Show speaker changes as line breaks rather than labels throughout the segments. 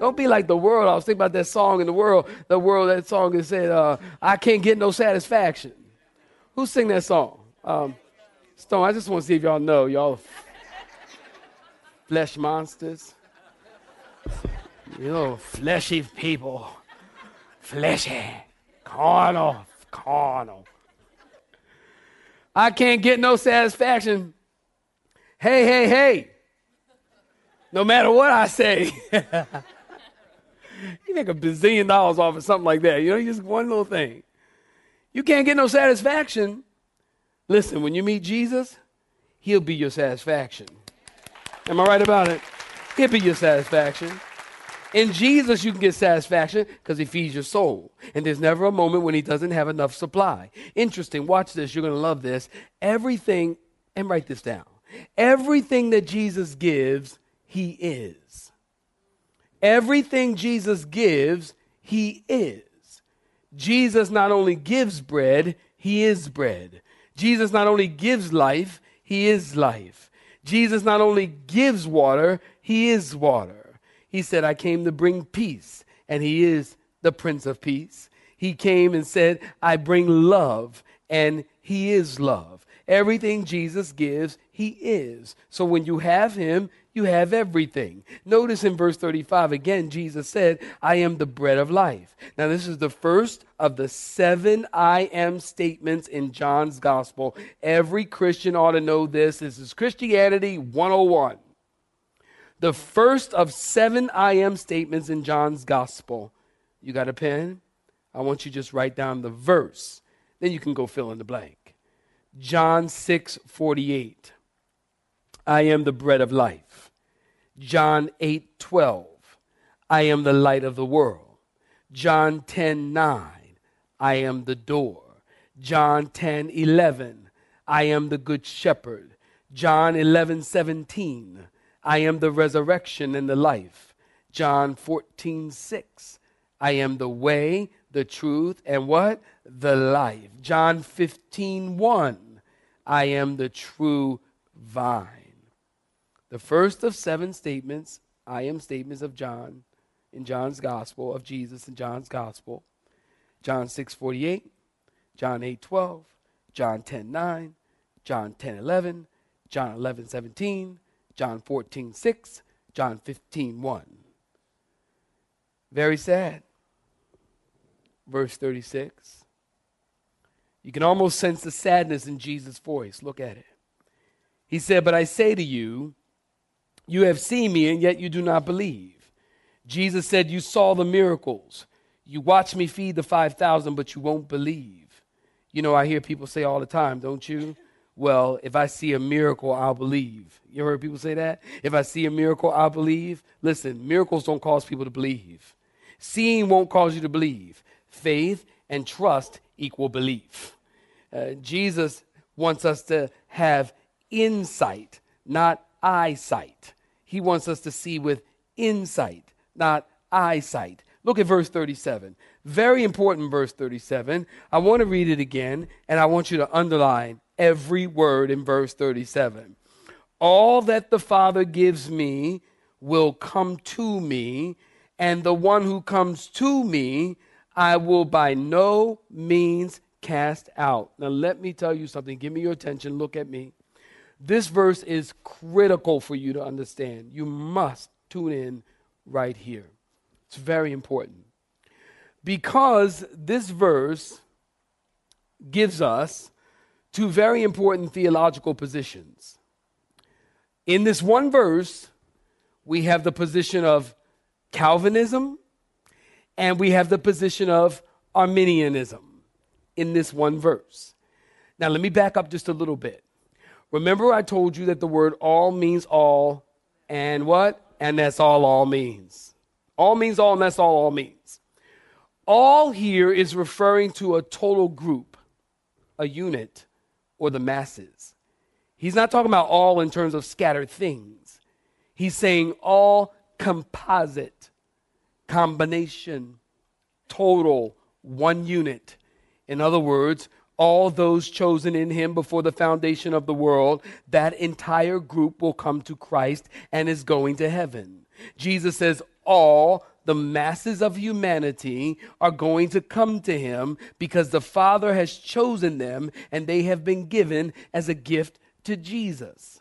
Don't be like the world. I was thinking about that song in the world. The world, that song that said, uh, I can't get no satisfaction. Who sing that song? Um, Stone, I just want to see if y'all know. Y'all flesh monsters. You know, fleshy people. Fleshy. Carnal. Carnal. I can't get no satisfaction. Hey, hey, hey. No matter what I say. you make a bazillion dollars off of something like that. You know, just one little thing. You can't get no satisfaction. Listen, when you meet Jesus, he'll be your satisfaction. Am I right about it? He'll be your satisfaction. In Jesus, you can get satisfaction because he feeds your soul. And there's never a moment when he doesn't have enough supply. Interesting. Watch this. You're going to love this. Everything, and write this down. Everything that Jesus gives, he is. Everything Jesus gives, he is. Jesus not only gives bread, he is bread. Jesus not only gives life, he is life. Jesus not only gives water, he is water. He said, I came to bring peace, and he is the Prince of Peace. He came and said, I bring love, and he is love. Everything Jesus gives, he is. So when you have him, you have everything. Notice in verse 35 again, Jesus said, I am the bread of life. Now, this is the first of the seven I am statements in John's gospel. Every Christian ought to know this. This is Christianity 101. The first of seven I am statements in John's gospel. You got a pen? I want you to just write down the verse. Then you can go fill in the blank. John 6 48. I am the bread of life. John 8 12. I am the light of the world. John 10 9. I am the door. John 10 11. I am the good shepherd. John 11 17. I am the resurrection and the life. John 14 6. I am the way, the truth, and what? The life. John 15 1. I am the true vine. The first of seven statements, I am statements of John in John's gospel, of Jesus in John's gospel. John 6 48, John 8 12, John 10 9, John 10 11, John 11 17, John 14 6, John 15 1. Very sad. Verse 36. You can almost sense the sadness in Jesus' voice. Look at it. He said, But I say to you, you have seen me, and yet you do not believe. Jesus said, You saw the miracles. You watched me feed the 5,000, but you won't believe. You know, I hear people say all the time, don't you? Well, if I see a miracle, I'll believe. You heard people say that? If I see a miracle, I'll believe. Listen, miracles don't cause people to believe. Seeing won't cause you to believe. Faith and trust equal belief. Uh, Jesus wants us to have insight, not eyesight. He wants us to see with insight, not eyesight. Look at verse 37. Very important, verse 37. I want to read it again, and I want you to underline every word in verse 37. All that the Father gives me will come to me, and the one who comes to me, I will by no means cast out. Now, let me tell you something. Give me your attention. Look at me. This verse is critical for you to understand. You must tune in right here. It's very important. Because this verse gives us two very important theological positions. In this one verse, we have the position of Calvinism and we have the position of Arminianism in this one verse. Now, let me back up just a little bit. Remember, I told you that the word all means all, and what? And that's all all means. All means all, and that's all all means. All here is referring to a total group, a unit, or the masses. He's not talking about all in terms of scattered things. He's saying all composite, combination, total, one unit. In other words, all those chosen in him before the foundation of the world, that entire group will come to Christ and is going to heaven. Jesus says, all the masses of humanity are going to come to him because the Father has chosen them and they have been given as a gift to Jesus.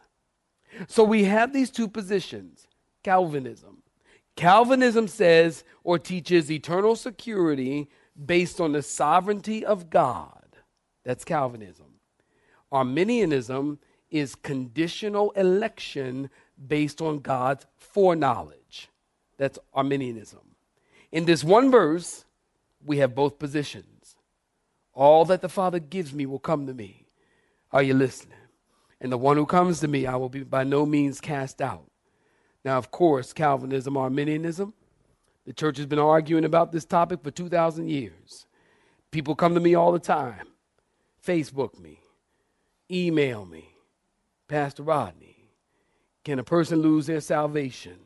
So we have these two positions Calvinism. Calvinism says or teaches eternal security based on the sovereignty of God. That's Calvinism. Arminianism is conditional election based on God's foreknowledge. That's Arminianism. In this one verse, we have both positions. All that the Father gives me will come to me. Are you listening? And the one who comes to me, I will be by no means cast out. Now, of course, Calvinism, Arminianism, the church has been arguing about this topic for 2,000 years. People come to me all the time, Facebook me, email me, Pastor Rodney, can a person lose their salvation?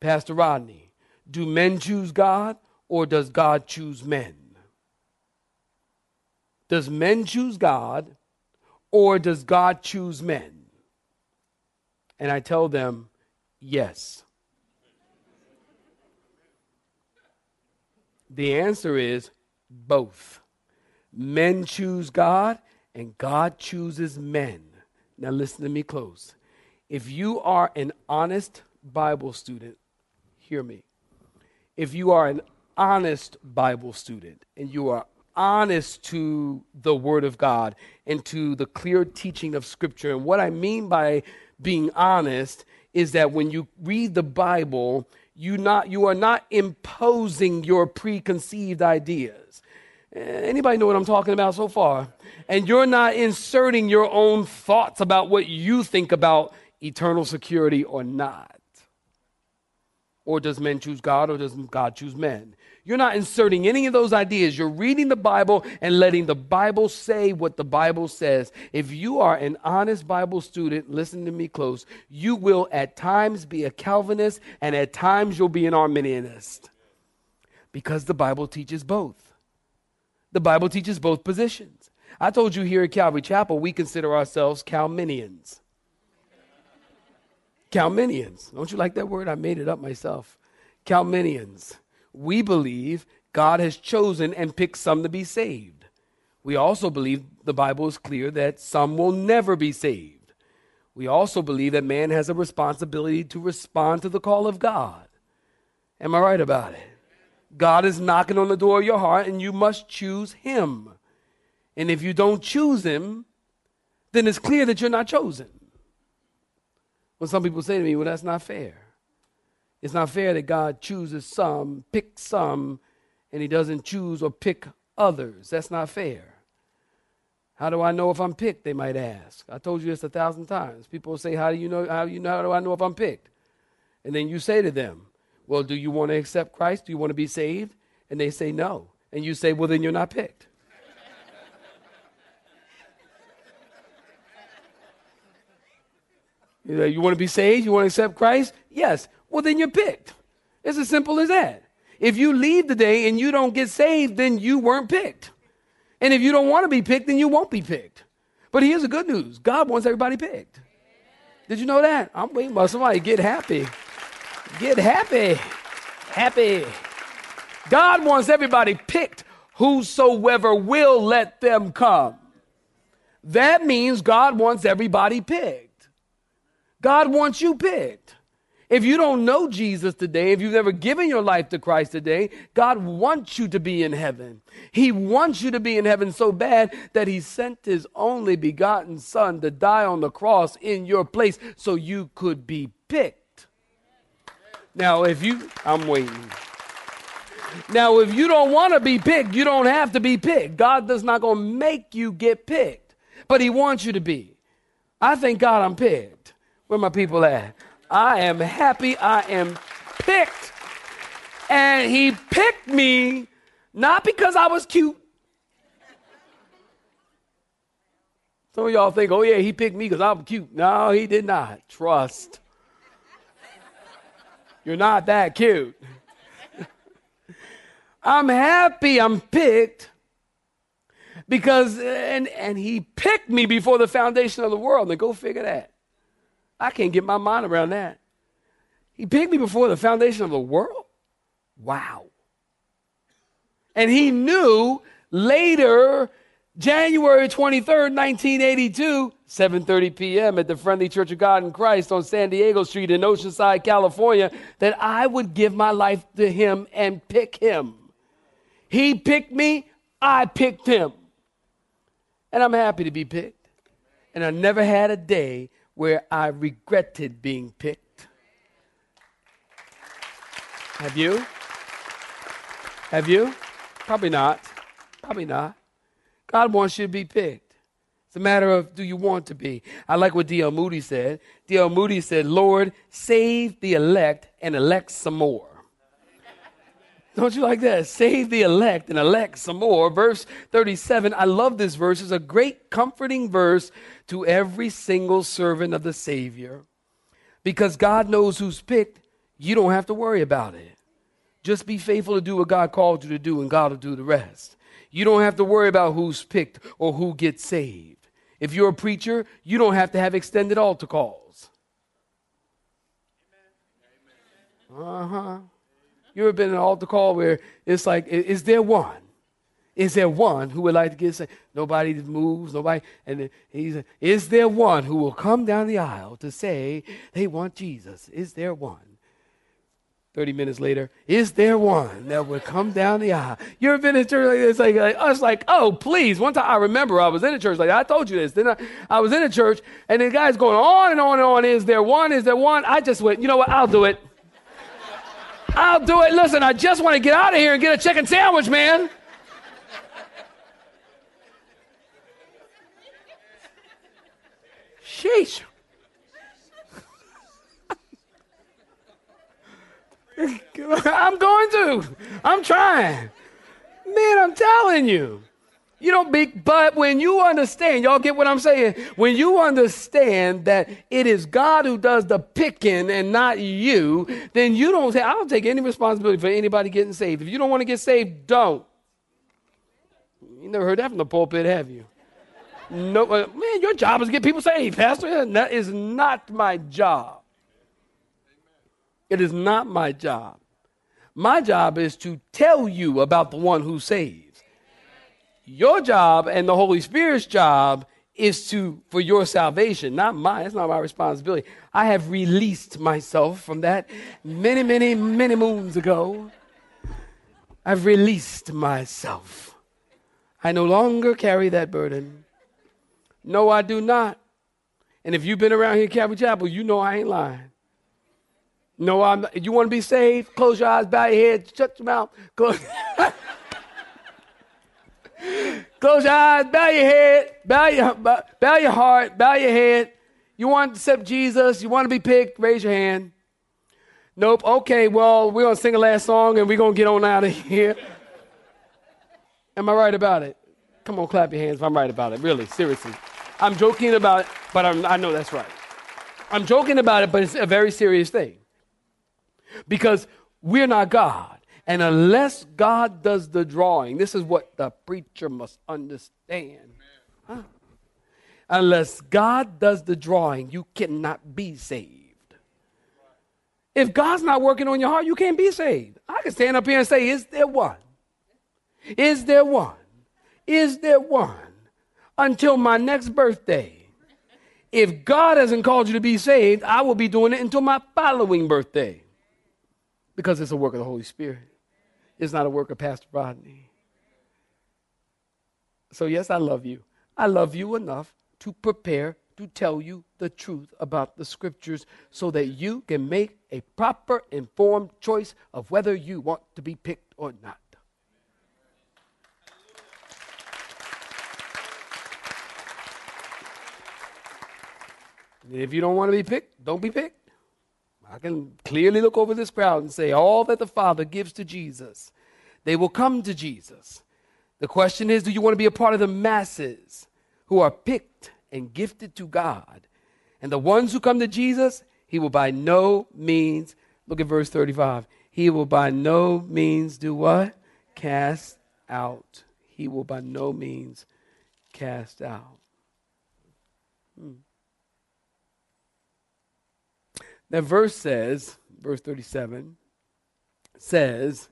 Pastor Rodney, do men choose God or does God choose men? Does men choose God or does God choose men? And I tell them, yes. The answer is both. Men choose God and God chooses men. Now, listen to me close. If you are an honest Bible student, hear me. If you are an honest Bible student and you are honest to the Word of God and to the clear teaching of Scripture, and what I mean by being honest is that when you read the Bible, you not you are not imposing your preconceived ideas. Eh, anybody know what I'm talking about so far? And you're not inserting your own thoughts about what you think about eternal security or not. Or does men choose God or does God choose men? You're not inserting any of those ideas. You're reading the Bible and letting the Bible say what the Bible says. If you are an honest Bible student, listen to me close, you will at times be a Calvinist and at times you'll be an Arminianist. Because the Bible teaches both. The Bible teaches both positions. I told you here at Calvary Chapel, we consider ourselves Calminians. Calminians. Don't you like that word? I made it up myself. Calminians. We believe God has chosen and picked some to be saved. We also believe the Bible is clear that some will never be saved. We also believe that man has a responsibility to respond to the call of God. Am I right about it? God is knocking on the door of your heart and you must choose him. And if you don't choose him, then it's clear that you're not chosen. When some people say to me, well, that's not fair. It's not fair that God chooses some, picks some, and he doesn't choose or pick others. That's not fair. How do I know if I'm picked? They might ask. I told you this a thousand times. People say, How do you know how you know how do I know if I'm picked? And then you say to them, Well, do you want to accept Christ? Do you want to be saved? And they say no. And you say, Well, then you're not picked. You want to be saved? You want to accept Christ? Yes. Well, then you're picked. It's as simple as that. If you leave today and you don't get saved, then you weren't picked. And if you don't want to be picked, then you won't be picked. But here's the good news God wants everybody picked. Did you know that? I'm waiting for somebody to get happy. Get happy. Happy. God wants everybody picked. Whosoever will let them come. That means God wants everybody picked. God wants you picked. If you don't know Jesus today, if you've never given your life to Christ today, God wants you to be in heaven. He wants you to be in heaven so bad that He sent His only begotten Son to die on the cross in your place so you could be picked. Now, if you, I'm waiting. Now, if you don't want to be picked, you don't have to be picked. God does not going to make you get picked, but He wants you to be. I thank God I'm picked. Where my people at? I am happy I am picked. And he picked me not because I was cute. Some of y'all think, oh, yeah, he picked me because I'm cute. No, he did not. Trust. You're not that cute. I'm happy I'm picked because, and, and he picked me before the foundation of the world. Now go figure that. I can't get my mind around that. He picked me before the foundation of the world? Wow. And he knew later, January 23rd, 1982, 7:30 p.m. at the Friendly Church of God in Christ on San Diego Street in Oceanside, California, that I would give my life to him and pick him. He picked me, I picked him. And I'm happy to be picked. And I never had a day where I regretted being picked. Have you? Have you? Probably not. Probably not. God wants you to be picked. It's a matter of do you want to be. I like what D.L. Moody said. D.L. Moody said, Lord, save the elect and elect some more. Don't you like that? Save the elect and elect some more. Verse 37, I love this verse. It's a great comforting verse to every single servant of the Savior. Because God knows who's picked, you don't have to worry about it. Just be faithful to do what God called you to do, and God will do the rest. You don't have to worry about who's picked or who gets saved. If you're a preacher, you don't have to have extended altar calls. Uh huh. You ever been in an altar call where it's like, is there one? Is there one who would like to get saved? Nobody moves, nobody. And he's, is there one who will come down the aisle to say they want Jesus? Is there one? 30 minutes later, is there one that would come down the aisle? You ever been in church like this? Like, like us, like, oh, please. One time I remember I was in a church like I told you this. Then I, I was in a church and the guy's going on and on and on. Is there one? Is there one? I just went, you know what? I'll do it. I'll do it. Listen, I just want to get out of here and get a chicken sandwich, man. Sheesh. I'm going to. I'm trying. Man, I'm telling you. You don't be, but when you understand, y'all get what I'm saying? When you understand that it is God who does the picking and not you, then you don't say, I don't take any responsibility for anybody getting saved. If you don't want to get saved, don't. You never heard that from the pulpit, have you? No, uh, man, your job is to get people saved, Pastor. That is not my job. It is not my job. My job is to tell you about the one who saves. Your job and the Holy Spirit's job is to for your salvation, not mine. It's not my responsibility. I have released myself from that many, many, many moons ago. I've released myself. I no longer carry that burden. No, I do not. And if you've been around here, Calvary Chapel, you know I ain't lying. No, I'm. not. You want to be saved? Close your eyes, bow your head, shut your mouth. Close. Close your eyes, bow your head, bow your, bow your heart, bow your head. You want to accept Jesus? You want to be picked? Raise your hand. Nope. Okay, well, we're going to sing a last song and we're going to get on out of here. Am I right about it? Come on, clap your hands if I'm right about it. Really, seriously. I'm joking about it, but I'm, I know that's right. I'm joking about it, but it's a very serious thing. Because we're not God. And unless God does the drawing, this is what the preacher must understand. Huh? Unless God does the drawing, you cannot be saved. If God's not working on your heart, you can't be saved. I can stand up here and say, Is there one? Is there one? Is there one? Until my next birthday. If God hasn't called you to be saved, I will be doing it until my following birthday because it's a work of the Holy Spirit. It's not a work of Pastor Rodney. So, yes, I love you. I love you enough to prepare to tell you the truth about the scriptures so that you can make a proper, informed choice of whether you want to be picked or not. If you don't want to be picked, don't be picked. I can clearly look over this crowd and say, all that the Father gives to Jesus, they will come to Jesus. The question is, do you want to be a part of the masses who are picked and gifted to God? And the ones who come to Jesus, he will by no means, look at verse 35, he will by no means do what? Cast out. He will by no means cast out. Hmm. That verse says, verse 37 says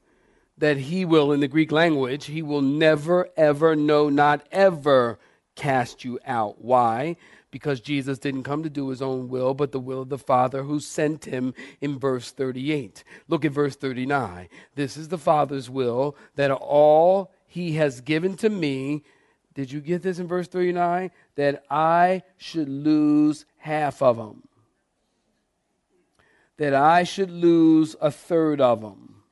that he will, in the Greek language, he will never, ever, no, not ever cast you out. Why? Because Jesus didn't come to do his own will, but the will of the Father who sent him in verse 38. Look at verse 39. This is the Father's will that all he has given to me. Did you get this in verse 39? That I should lose half of them that I should lose a third of them.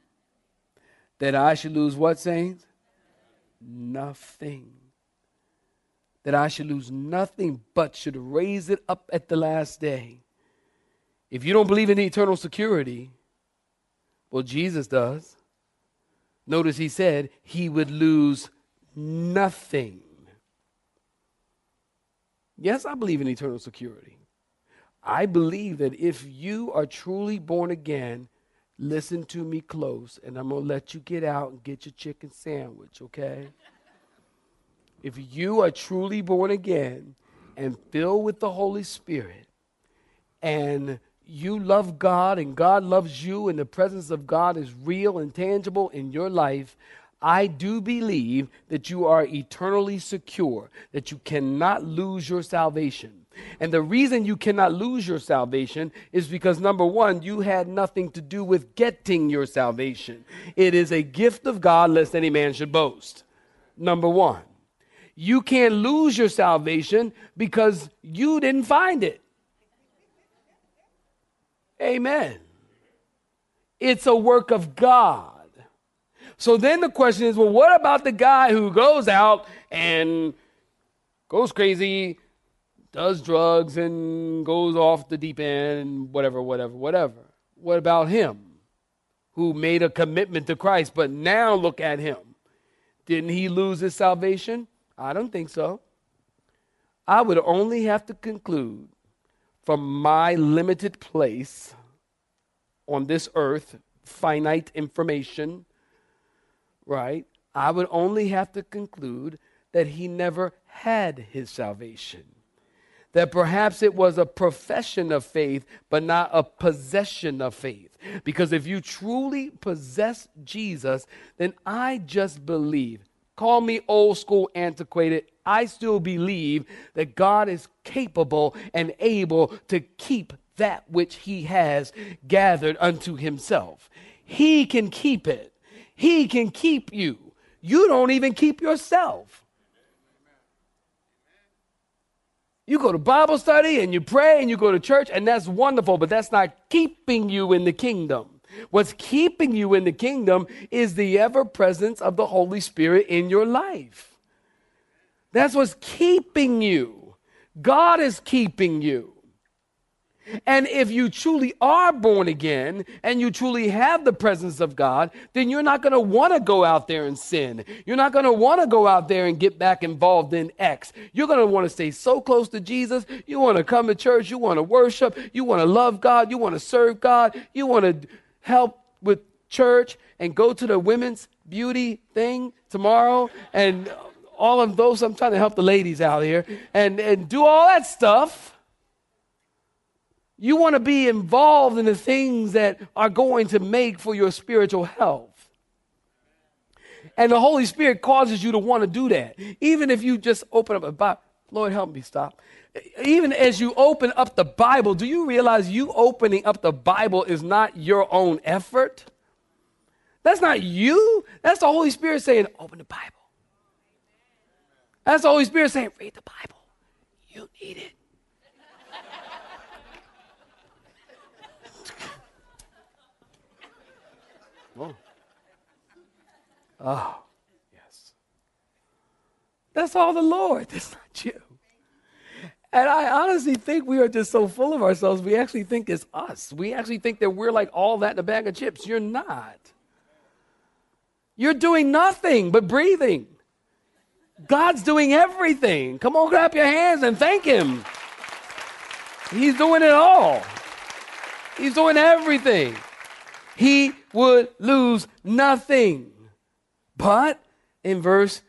That I should lose what, saints? Nothing. That I should lose nothing but should raise it up at the last day. If you don't believe in eternal security, well, Jesus does. Notice he said he would lose nothing. Yes, I believe in eternal security. I believe that if you are truly born again, listen to me close, and I'm going to let you get out and get your chicken sandwich, okay? If you are truly born again and filled with the Holy Spirit, and you love God and God loves you, and the presence of God is real and tangible in your life, I do believe that you are eternally secure, that you cannot lose your salvation. And the reason you cannot lose your salvation is because number one, you had nothing to do with getting your salvation. It is a gift of God, lest any man should boast. Number one, you can't lose your salvation because you didn't find it. Amen. It's a work of God. So then the question is well, what about the guy who goes out and goes crazy, does drugs and goes off the deep end and whatever, whatever, whatever. What about him who made a commitment to Christ, but now look at him? Didn't he lose his salvation? I don't think so. I would only have to conclude from my limited place on this earth, finite information, right? I would only have to conclude that he never had his salvation that perhaps it was a profession of faith, but not a possession of faith. Because if you truly possess Jesus, then I just believe. Call me old school antiquated. I still believe that God is capable and able to keep that which he has gathered unto himself. He can keep it. He can keep you. You don't even keep yourself. You go to Bible study and you pray and you go to church, and that's wonderful, but that's not keeping you in the kingdom. What's keeping you in the kingdom is the ever presence of the Holy Spirit in your life. That's what's keeping you. God is keeping you. And if you truly are born again and you truly have the presence of God, then you're not going to want to go out there and sin. You're not going to want to go out there and get back involved in X. You're going to want to stay so close to Jesus. You want to come to church. You want to worship. You want to love God. You want to serve God. You want to help with church and go to the women's beauty thing tomorrow and all of those. I'm trying to help the ladies out here and, and do all that stuff. You want to be involved in the things that are going to make for your spiritual health. And the Holy Spirit causes you to want to do that. Even if you just open up a Bible, Lord, help me stop. Even as you open up the Bible, do you realize you opening up the Bible is not your own effort? That's not you. That's the Holy Spirit saying, open the Bible. That's the Holy Spirit saying, read the Bible. You need it. Oh. oh, yes. That's all the Lord. That's not you. And I honestly think we are just so full of ourselves, we actually think it's us. We actually think that we're like all that in a bag of chips. You're not. You're doing nothing but breathing. God's doing everything. Come on, clap your hands and thank Him. He's doing it all. He's doing everything. He would lose nothing. But in verse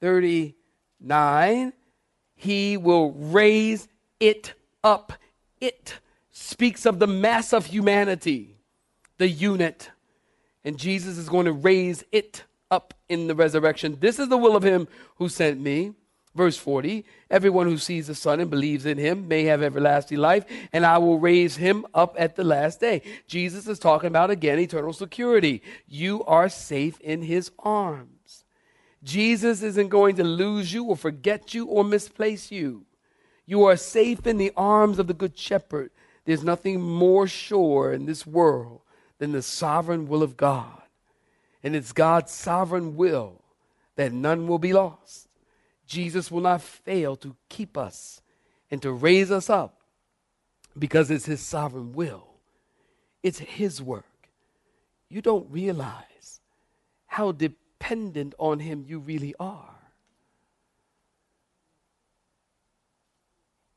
39, he will raise it up. It speaks of the mass of humanity, the unit. And Jesus is going to raise it up in the resurrection. This is the will of him who sent me. Verse 40 Everyone who sees the Son and believes in him may have everlasting life, and I will raise him up at the last day. Jesus is talking about again eternal security. You are safe in his arms. Jesus isn't going to lose you or forget you or misplace you. You are safe in the arms of the Good Shepherd. There's nothing more sure in this world than the sovereign will of God. And it's God's sovereign will that none will be lost. Jesus will not fail to keep us and to raise us up because it's His sovereign will. It's His work. You don't realize how dependent on Him you really are.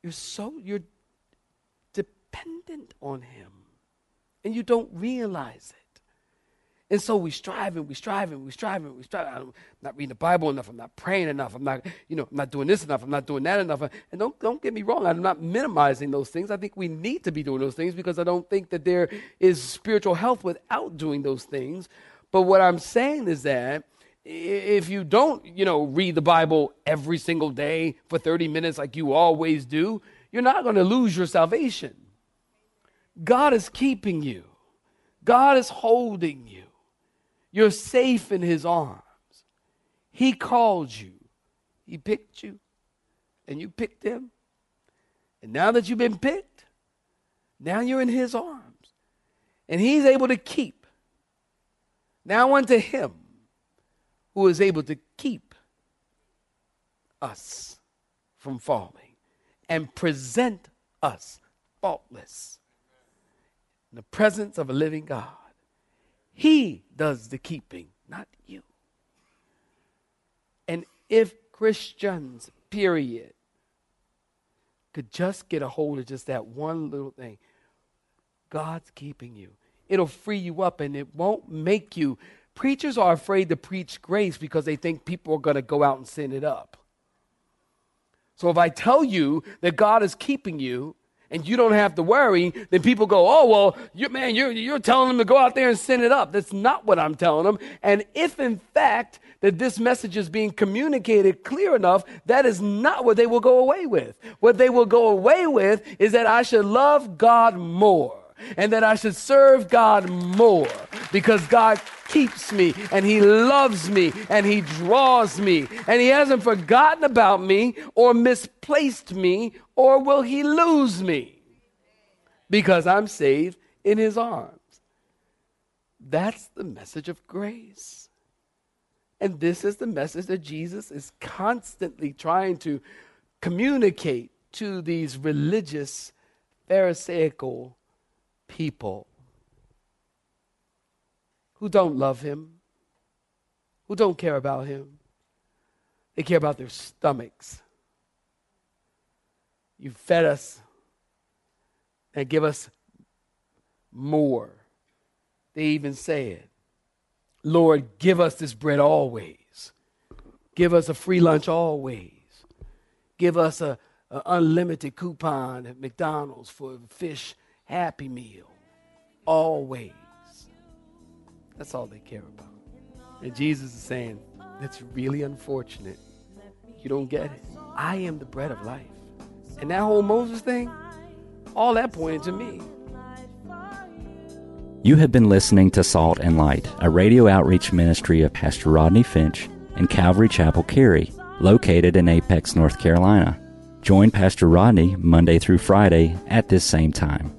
You're so, you're dependent on Him and you don't realize it. And so we strive and we strive and we strive and we strive. I'm not reading the Bible enough. I'm not praying enough. I'm not, you know, I'm not doing this enough. I'm not doing that enough. And don't, don't get me wrong. I'm not minimizing those things. I think we need to be doing those things because I don't think that there is spiritual health without doing those things. But what I'm saying is that if you don't, you know, read the Bible every single day for 30 minutes like you always do, you're not going to lose your salvation. God is keeping you. God is holding you. You're safe in his arms. He called you. He picked you. And you picked him. And now that you've been picked, now you're in his arms. And he's able to keep. Now unto him who is able to keep us from falling and present us faultless in the presence of a living God. He does the keeping, not you. And if Christians, period, could just get a hold of just that one little thing, God's keeping you. It'll free you up and it won't make you. Preachers are afraid to preach grace because they think people are going to go out and sin it up. So if I tell you that God is keeping you, and you don't have to worry, then people go, oh, well, you, man, you're, you're telling them to go out there and send it up. That's not what I'm telling them. And if in fact that this message is being communicated clear enough, that is not what they will go away with. What they will go away with is that I should love God more and that I should serve God more because God keeps me and He loves me and He draws me and He hasn't forgotten about me or misplaced me or will He lose me because I'm saved in His arms. That's the message of grace. And this is the message that Jesus is constantly trying to communicate to these religious, Pharisaical people who don't love him, who don't care about him. They care about their stomachs. You fed us and give us more. They even said, Lord, give us this bread always. Give us a free lunch always. Give us a unlimited coupon at McDonald's for fish happy meal. Always. That's all they care about. And Jesus is saying, that's really unfortunate. You don't get it. I am the bread of life. And that whole Moses thing, all that pointed to me.
You have been listening to Salt and Light, a radio outreach ministry of Pastor Rodney Finch and Calvary Chapel Cary, located in Apex, North Carolina. Join Pastor Rodney Monday through Friday at this same time.